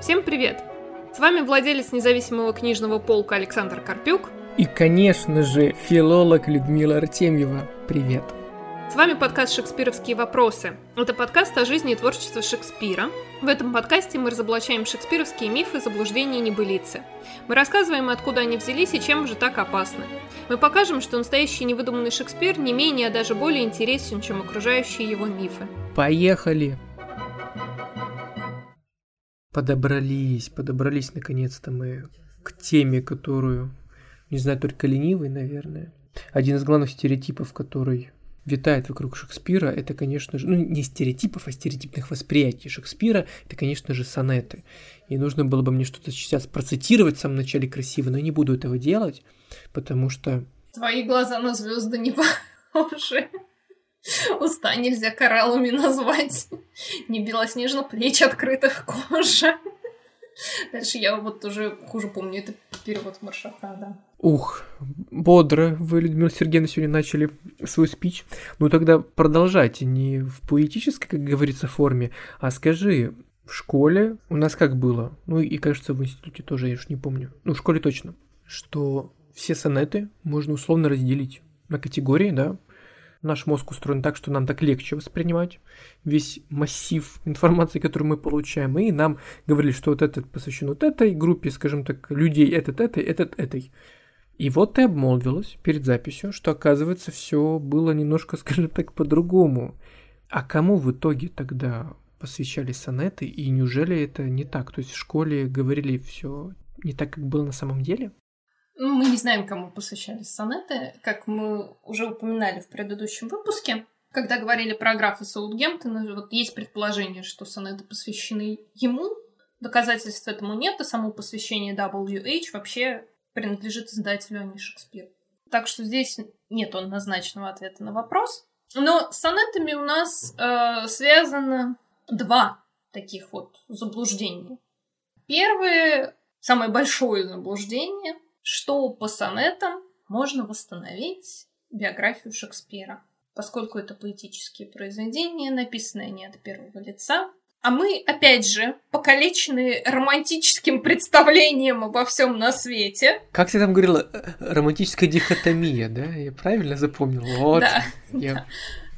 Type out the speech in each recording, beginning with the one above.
Всем привет! С вами владелец независимого книжного полка Александр Карпюк. И, конечно же, филолог Людмила Артемьева. Привет! С вами подкаст «Шекспировские вопросы». Это подкаст о жизни и творчестве Шекспира. В этом подкасте мы разоблачаем шекспировские мифы, заблуждения и небылицы. Мы рассказываем, откуда они взялись и чем же так опасны. Мы покажем, что настоящий невыдуманный Шекспир не менее, а даже более интересен, чем окружающие его мифы. Поехали! Подобрались, подобрались наконец-то мы к теме, которую не знаю только ленивый, наверное. Один из главных стереотипов, который витает вокруг Шекспира, это, конечно же, ну, не стереотипов, а стереотипных восприятий Шекспира, это, конечно же, сонеты. И нужно было бы мне что-то сейчас процитировать в самом начале красиво, но я не буду этого делать, потому что... Твои глаза на звезды не похожи. Уста нельзя кораллами назвать. Не белоснежно плеч открытых кожа. Дальше я вот уже хуже помню, это перевод Маршака, да. Ух, бодро вы, Людмила Сергеевна, сегодня начали свой спич. Ну тогда продолжайте, не в поэтической, как говорится, форме, а скажи, в школе у нас как было? Ну и, кажется, в институте тоже, я уж не помню. Ну, в школе точно. Что все сонеты можно условно разделить на категории, да, Наш мозг устроен так, что нам так легче воспринимать весь массив информации, которую мы получаем. И нам говорили, что вот этот посвящен вот этой группе, скажем так, людей, этот этой, этот этой. И вот ты обмолвилась перед записью, что оказывается все было немножко, скажем так, по-другому. А кому в итоге тогда посвящали сонеты, и неужели это не так? То есть в школе говорили все не так, как было на самом деле? Мы не знаем, кому посвящались сонеты. Как мы уже упоминали в предыдущем выпуске, когда говорили про графа Саутгемптона, вот есть предположение, что сонеты посвящены ему. Доказательств этому нет, и само посвящение WH вообще принадлежит издателю, а не Шекспиру. Так что здесь нет однозначного ответа на вопрос. Но с сонетами у нас э, связано два таких вот заблуждения. Первое, самое большое заблуждение – что по сонетам можно восстановить биографию Шекспира, поскольку это поэтические произведения, написанные не от первого лица. А мы, опять же, покалечены романтическим представлением обо всем на свете. Как ты там говорила, э, романтическая дихотомия, да? Я правильно запомнила? Вот. Да, я... да.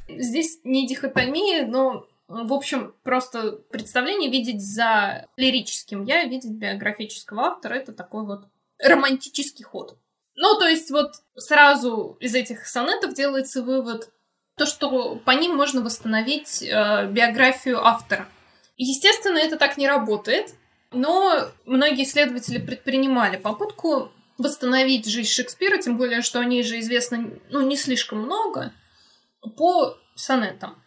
Здесь не дихотомия, но в общем, просто представление видеть за лирическим я, видеть биографического автора, это такой вот романтический ход. Ну, то есть вот сразу из этих сонетов делается вывод, то, что по ним можно восстановить э, биографию автора. Естественно, это так не работает, но многие исследователи предпринимали попытку восстановить жизнь Шекспира, тем более, что о ней же известно ну, не слишком много, по сонетам.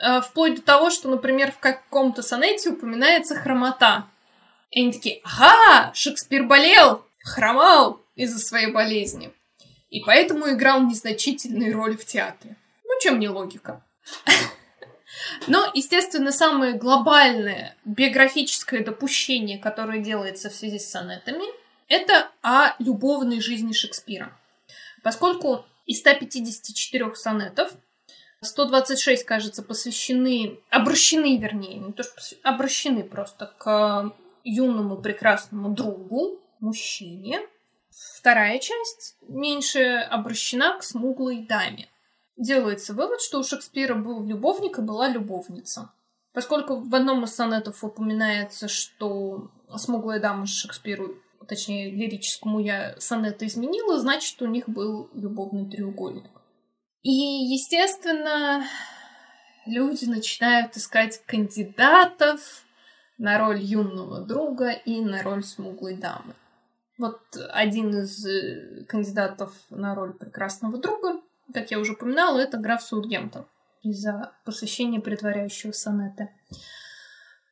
Э, вплоть до того, что, например, в каком-то сонете упоминается хромота. И они такие, ага, Шекспир болел, хромал из-за своей болезни. И поэтому играл незначительные роли в театре. Ну, чем не логика? Но, естественно, самое глобальное биографическое допущение, которое делается в связи с сонетами, это о любовной жизни Шекспира. Поскольку из 154 сонетов 126, кажется, посвящены, обращены, вернее, не то что обращены просто к юному прекрасному другу, мужчине. Вторая часть меньше обращена к смуглой даме. Делается вывод, что у Шекспира был любовник и была любовница. Поскольку в одном из сонетов упоминается, что смуглая дама Шекспиру, точнее, лирическому я сонета изменила, значит, у них был любовный треугольник. И, естественно, люди начинают искать кандидатов на роль юного друга и на роль смуглой дамы. Вот один из э, кандидатов на роль прекрасного друга, как я уже упоминала, это граф Саутгемптон из-за посвящения предваряющего сонета.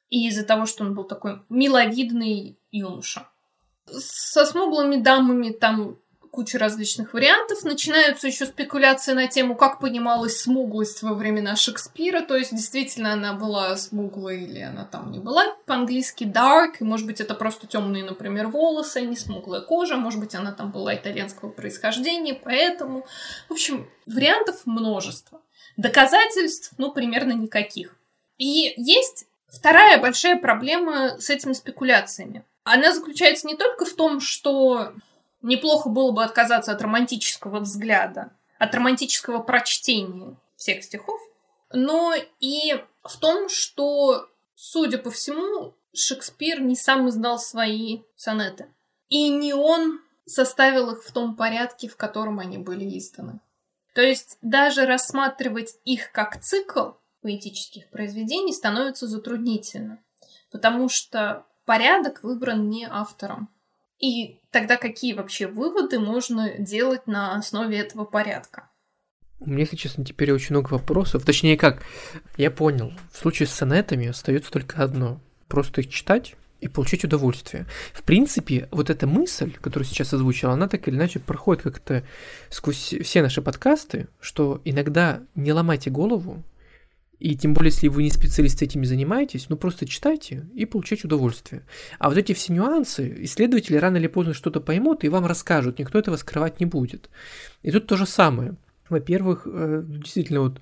И из-за того, что он был такой миловидный юноша. Со смуглыми дамами там куча различных вариантов. Начинаются еще спекуляции на тему, как понималась смуглость во времена Шекспира. То есть, действительно, она была смуглой или она там не была. По-английски dark, и, может быть, это просто темные, например, волосы, а не смуглая кожа. Может быть, она там была итальянского происхождения, поэтому... В общем, вариантов множество. Доказательств, ну, примерно никаких. И есть Вторая большая проблема с этими спекуляциями. Она заключается не только в том, что неплохо было бы отказаться от романтического взгляда, от романтического прочтения всех стихов, но и в том, что, судя по всему, Шекспир не сам издал свои сонеты. И не он составил их в том порядке, в котором они были изданы. То есть даже рассматривать их как цикл поэтических произведений становится затруднительно, потому что порядок выбран не автором. И тогда какие вообще выводы можно делать на основе этого порядка? У меня, если честно, теперь очень много вопросов. Точнее, как, я понял, в случае с сонетами остается только одно. Просто их читать и получить удовольствие. В принципе, вот эта мысль, которую сейчас озвучила, она так или иначе проходит как-то сквозь все наши подкасты, что иногда не ломайте голову, и тем более, если вы не специалист этими занимаетесь, ну просто читайте и получайте удовольствие. А вот эти все нюансы исследователи рано или поздно что-то поймут и вам расскажут, никто этого скрывать не будет. И тут то же самое. Во-первых, э, действительно, вот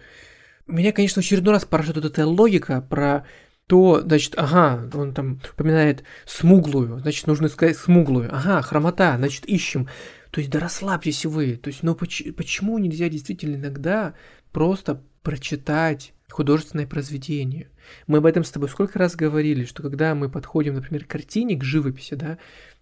меня, конечно, в очередной раз поражает вот эта логика про то, значит, ага, он там упоминает смуглую, значит, нужно сказать смуглую, ага, хромота, значит, ищем. То есть, да расслабьтесь вы. То есть, ну почему нельзя действительно иногда просто прочитать художественное произведение. Мы об этом с тобой сколько раз говорили, что когда мы подходим, например, к картине, к живописи, да,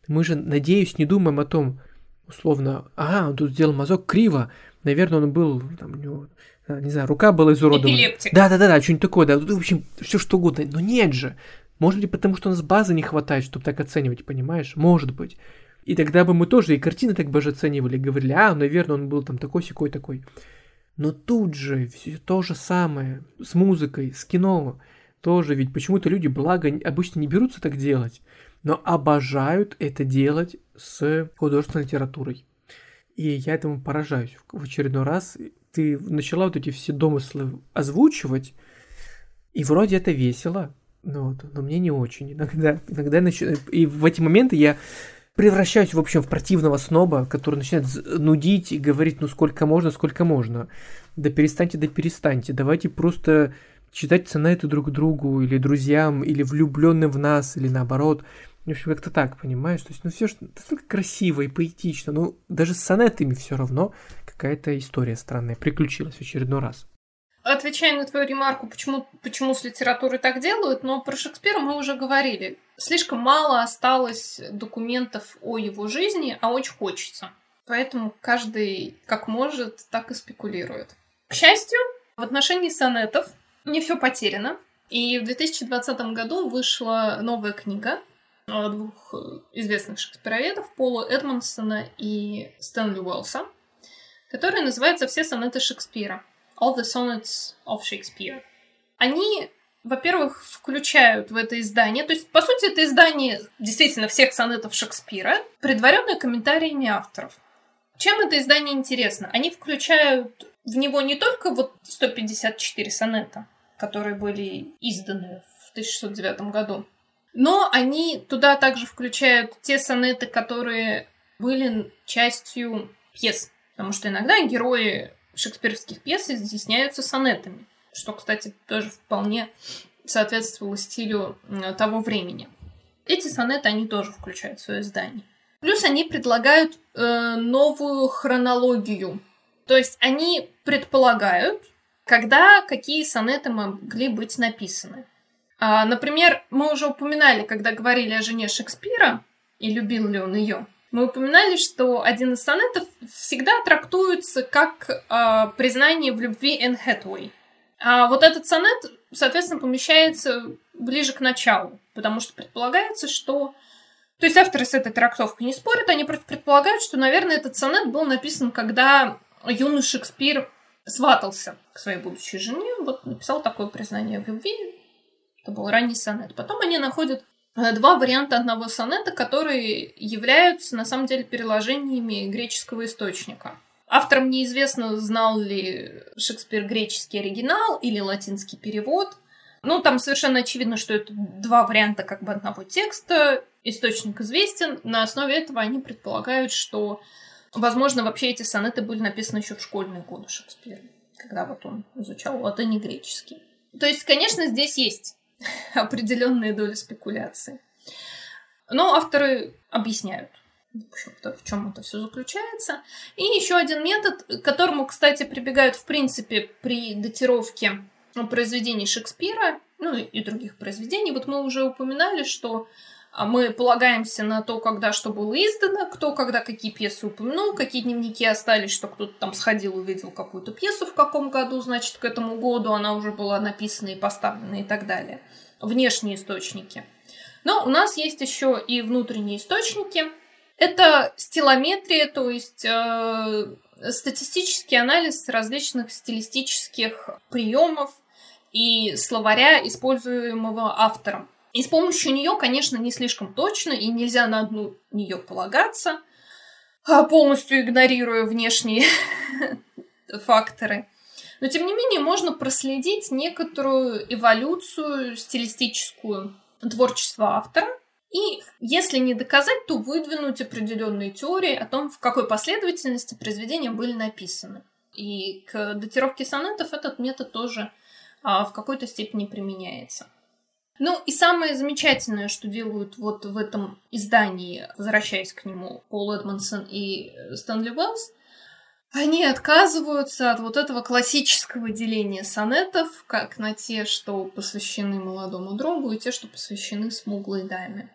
мы же, надеюсь, не думаем о том, условно, ага, он тут сделал мазок криво, наверное, он был, там, у него, э, не знаю, рука была изуродована. Эпилептик. Да-да-да, что-нибудь такое, да, в общем, все что угодно, но нет же. Может быть, потому что у нас базы не хватает, чтобы так оценивать, понимаешь? Может быть. И тогда бы мы тоже и картины так бы же оценивали, говорили, а, наверное, он был там такой, секой, такой. Но тут же все то же самое с музыкой, с кино. Тоже ведь почему-то люди, благо, обычно не берутся так делать, но обожают это делать с художественной литературой. И я этому поражаюсь. В очередной раз ты начала вот эти все домыслы озвучивать, и вроде это весело, но, вот, но мне не очень. Иногда, иногда нач... И в эти моменты я превращаюсь, в общем, в противного сноба, который начинает нудить и говорить, ну сколько можно, сколько можно. Да перестаньте, да перестаньте. Давайте просто читать сонеты друг другу, или друзьям, или влюбленным в нас, или наоборот. В общем, как-то так, понимаешь? То есть, ну все же настолько красиво и поэтично. Ну, даже с сонетами все равно какая-то история странная приключилась в очередной раз. Отвечая на твою ремарку, почему, почему с литературой так делают, но про Шекспира мы уже говорили. Слишком мало осталось документов о его жизни, а очень хочется. Поэтому каждый как может, так и спекулирует. К счастью, в отношении сонетов не все потеряно. И в 2020 году вышла новая книга двух известных шекспироведов Пола Эдмонсона и Стэнли Уэллса, которая называется «Все сонеты Шекспира». All the Sonnets of Shakespeare. Они, во-первых, включают в это издание, то есть, по сути, это издание действительно всех сонетов Шекспира, предваренные комментариями авторов. Чем это издание интересно? Они включают в него не только вот 154 сонета, которые были изданы в 1609 году, но они туда также включают те сонеты, которые были частью пьес. Потому что иногда герои шекспировских пьес изъясняются сонетами, что, кстати, тоже вполне соответствовало стилю того времени. Эти сонеты они тоже включают в свое издание. Плюс они предлагают э, новую хронологию. То есть они предполагают, когда какие сонеты могли быть написаны. А, например, мы уже упоминали, когда говорили о жене Шекспира и любил ли он ее, мы упоминали, что один из сонетов всегда трактуется как э, признание в любви Энн Хэтуэй. А вот этот сонет, соответственно, помещается ближе к началу, потому что предполагается, что... То есть авторы с этой трактовкой не спорят, они предполагают, что, наверное, этот сонет был написан, когда юный Шекспир сватался к своей будущей жене, вот написал такое признание в любви. Это был ранний сонет. Потом они находят Э, два варианта одного сонета, которые являются на самом деле переложениями греческого источника. Авторам неизвестно, знал ли Шекспир греческий оригинал или латинский перевод. Ну, там совершенно очевидно, что это два варианта как бы одного текста. Источник известен. На основе этого они предполагают, что, возможно, вообще эти сонеты были написаны еще в школьные годы Шекспира, когда вот он изучал латынь и греческий. То есть, конечно, здесь есть определенные доли спекуляции. Но авторы объясняют, в чем это все заключается. И еще один метод, к которому, кстати, прибегают в принципе при датировке произведений Шекспира, ну и других произведений. Вот мы уже упоминали, что а, мы полагаемся на то, когда что было издано, кто когда какие пьесы упомянул, какие дневники остались, что кто-то там сходил, увидел какую-то пьесу в каком году, значит, к этому году она уже была написана и поставлена и так далее. Внешние источники. Но у нас есть еще и внутренние источники. Это стилометрия, то есть э, статистический анализ различных стилистических приемов и словаря, используемого автором. И с помощью нее, конечно, не слишком точно, и нельзя на одну нее полагаться, а полностью игнорируя внешние факторы. Но, тем не менее, можно проследить некоторую эволюцию стилистическую творчества автора, и если не доказать, то выдвинуть определенные теории о том, в какой последовательности произведения были написаны. И к датировке сонетов этот метод тоже а, в какой-то степени применяется. Ну и самое замечательное, что делают вот в этом издании, возвращаясь к нему, Пол Эдмонсон и Стэнли Уэллс, они отказываются от вот этого классического деления сонетов, как на те, что посвящены молодому другу, и те, что посвящены смуглой даме.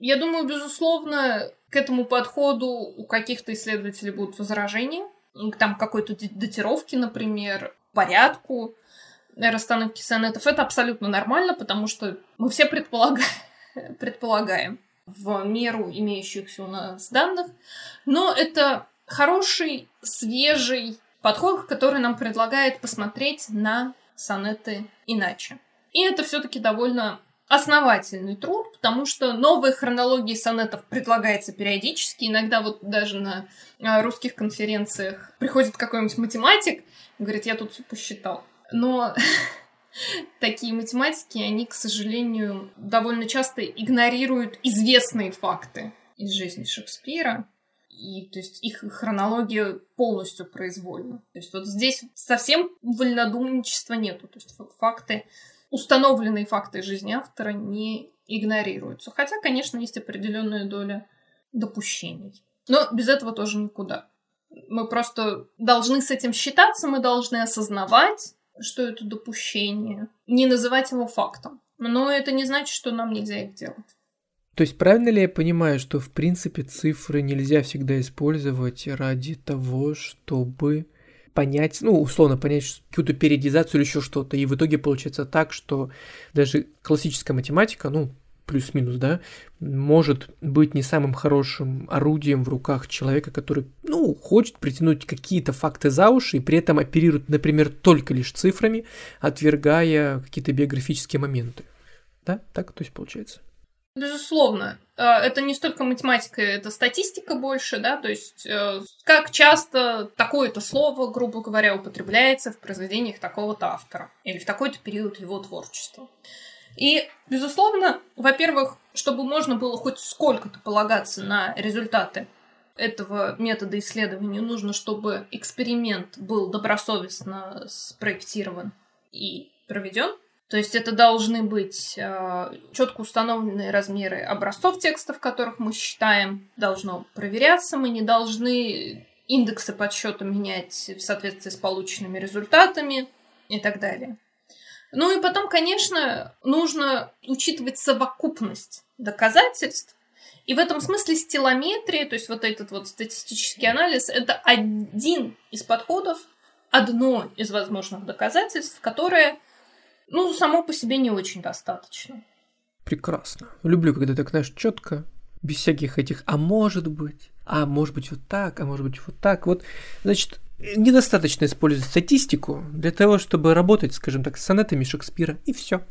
Я думаю, безусловно, к этому подходу у каких-то исследователей будут возражения. Там какой-то датировки, например, порядку расстановки сонетов. Это абсолютно нормально, потому что мы все предполагаем, предполагаем в меру имеющихся у нас данных. Но это хороший, свежий подход, который нам предлагает посмотреть на сонеты иначе. И это все-таки довольно основательный труд, потому что новые хронологии сонетов предлагается периодически. Иногда вот даже на а, русских конференциях приходит какой-нибудь математик, говорит, я тут все посчитал. Но такие математики, они, к сожалению, довольно часто игнорируют известные факты из жизни Шекспира. И, то есть, их хронология полностью произвольна. То есть, вот здесь совсем вольнодумничества нету. То есть, факты, установленные факты жизни автора не игнорируются. Хотя, конечно, есть определенная доля допущений. Но без этого тоже никуда. Мы просто должны с этим считаться, мы должны осознавать, что это допущение, не называть его фактом. Но это не значит, что нам нельзя их делать. То есть правильно ли я понимаю, что в принципе цифры нельзя всегда использовать ради того, чтобы понять, ну, условно понять какую-то периодизацию или еще что-то. И в итоге получается так, что даже классическая математика, ну, плюс-минус, да, может быть не самым хорошим орудием в руках человека, который, ну, хочет притянуть какие-то факты за уши и при этом оперирует, например, только лишь цифрами, отвергая какие-то биографические моменты. Да, так то есть получается. Безусловно. А, это не столько математика, это статистика больше, да, то есть э, как часто такое-то слово, грубо говоря, употребляется в произведениях такого-то автора или в такой-то период его творчества. И, безусловно, во-первых, чтобы можно было хоть сколько-то полагаться на результаты этого метода исследования, нужно, чтобы эксперимент был добросовестно спроектирован и проведен. То есть это должны быть э, четко установленные размеры образцов текстов, которых мы считаем, должно проверяться. Мы не должны индексы подсчета менять в соответствии с полученными результатами и так далее. Ну и потом, конечно, нужно учитывать совокупность доказательств. И в этом смысле стилометрия, то есть вот этот вот статистический анализ, это один из подходов, одно из возможных доказательств, которое, ну, само по себе не очень достаточно. Прекрасно. Люблю, когда так, знаешь, четко, без всяких этих «а может быть», «а может быть вот так», «а может быть вот так». Вот, значит, недостаточно использовать статистику для того, чтобы работать, скажем так, с сонетами Шекспира, и все.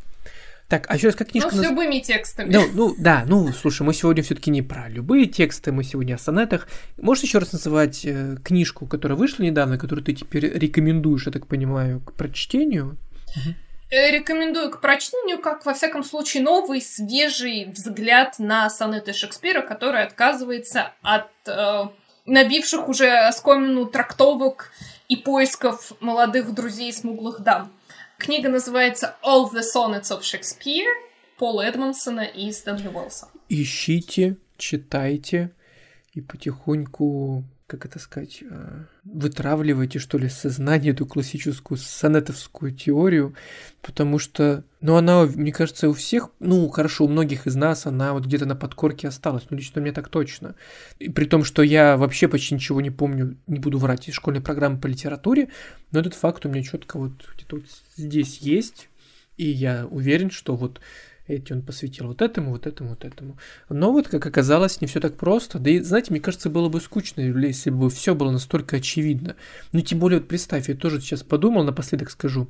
Так, а еще раз, как книжка... Ну, с наз... любыми текстами. Ну, ну, да, ну, слушай, мы сегодня все-таки не про любые тексты, мы сегодня о сонетах. Можешь еще раз называть э, книжку, которая вышла недавно, которую ты теперь рекомендуешь, я так понимаю, к прочтению? Угу. Рекомендую к прочтению, как, во всяком случае, новый, свежий взгляд на сонеты Шекспира, который отказывается от э, набивших уже оскомину трактовок и поисков молодых друзей смуглых дам. Книга называется All the Sonnets of Shakespeare Пола Эдмонсона и Стэнли Уэллса. Ищите, читайте и потихоньку как это сказать, э, вытравливаете, что ли, сознание эту классическую сонетовскую теорию, потому что, ну, она, мне кажется, у всех, ну, хорошо, у многих из нас она вот где-то на подкорке осталась, ну, лично мне так точно. И при том, что я вообще почти ничего не помню, не буду врать, из школьной программы по литературе, но этот факт у меня четко вот где-то вот здесь есть, и я уверен, что вот эти он посвятил вот этому, вот этому, вот этому. Но вот, как оказалось, не все так просто. Да и, знаете, мне кажется, было бы скучно, если бы все было настолько очевидно. Ну, тем более, вот представь, я тоже сейчас подумал, напоследок скажу.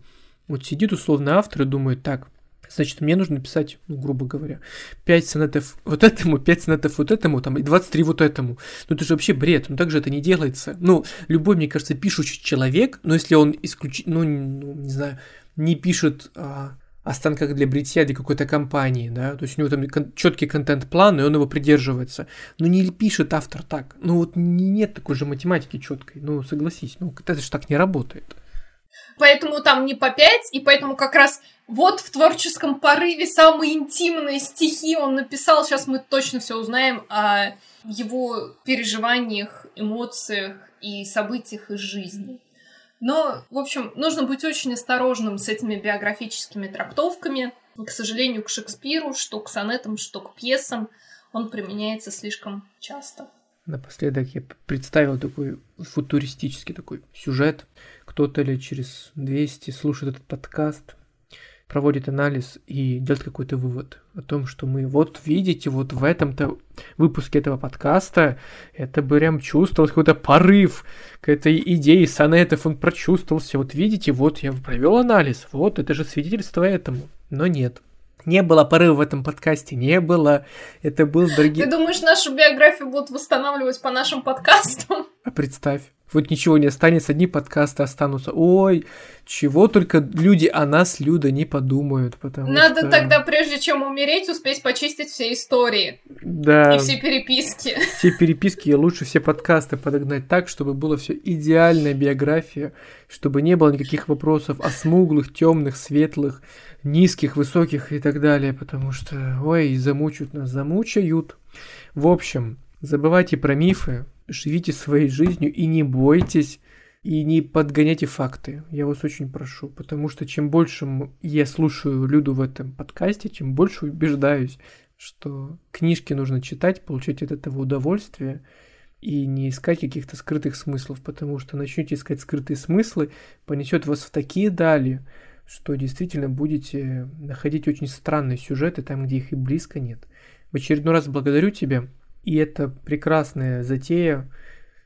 Вот сидит условно автор и думает, так, Значит, мне нужно написать, ну, грубо говоря, 5 сонетов вот этому, 5 сонетов вот этому, там, и 23 вот этому. Ну, это же вообще бред, ну, так же это не делается. Ну, любой, мне кажется, пишущий человек, но если он исключит, ну, ну, не знаю, не пишет а, о станках для бритья для какой-то компании, да, то есть у него там кон- четкий контент-план, и он его придерживается. Но не пишет автор так. Ну вот нет такой же математики четкой. Ну согласись, ну это же так не работает. Поэтому там не по пять, и поэтому как раз вот в творческом порыве самые интимные стихи он написал. Сейчас мы точно все узнаем о его переживаниях, эмоциях и событиях из жизни. Но, в общем, нужно быть очень осторожным с этими биографическими трактовками. к сожалению, к Шекспиру, что к сонетам, что к пьесам, он применяется слишком часто. Напоследок я представил такой футуристический такой сюжет. Кто-то ли через 200 слушает этот подкаст, проводит анализ и делает какой-то вывод о том, что мы вот видите, вот в этом-то выпуске этого подкаста это бы прям чувствовался какой-то порыв к этой идее сонетов, он прочувствовался. Вот видите, вот я провел анализ, вот это же свидетельство этому. Но нет. Не было порыва в этом подкасте, не было. Это был, дорогие... Ты думаешь, нашу биографию будут восстанавливать по нашим подкастам? А представь. Вот ничего не останется, одни подкасты останутся. Ой, чего только люди о нас, Люда, не подумают, потому Надо что... тогда, прежде чем умереть, успеть почистить все истории. Да. И все переписки. Все переписки и лучше все подкасты подогнать так, чтобы было все идеальная биография, чтобы не было никаких вопросов о смуглых, темных, светлых, низких, высоких и так далее, потому что, ой, замучают нас, замучают. В общем, забывайте про мифы, живите своей жизнью и не бойтесь и не подгоняйте факты. Я вас очень прошу, потому что чем больше я слушаю Люду в этом подкасте, чем больше убеждаюсь, что книжки нужно читать, получать от этого удовольствие и не искать каких-то скрытых смыслов, потому что начнете искать скрытые смыслы, понесет вас в такие дали, что действительно будете находить очень странные сюжеты там, где их и близко нет. В очередной раз благодарю тебя и это прекрасная затея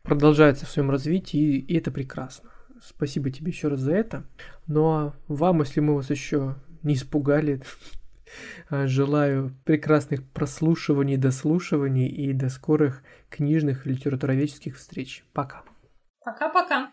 продолжается в своем развитии, и это прекрасно. Спасибо тебе еще раз за это. Ну а вам, если мы вас еще не испугали, желаю прекрасных прослушиваний, дослушиваний и до скорых книжных литературоведческих встреч. Пока. Пока-пока.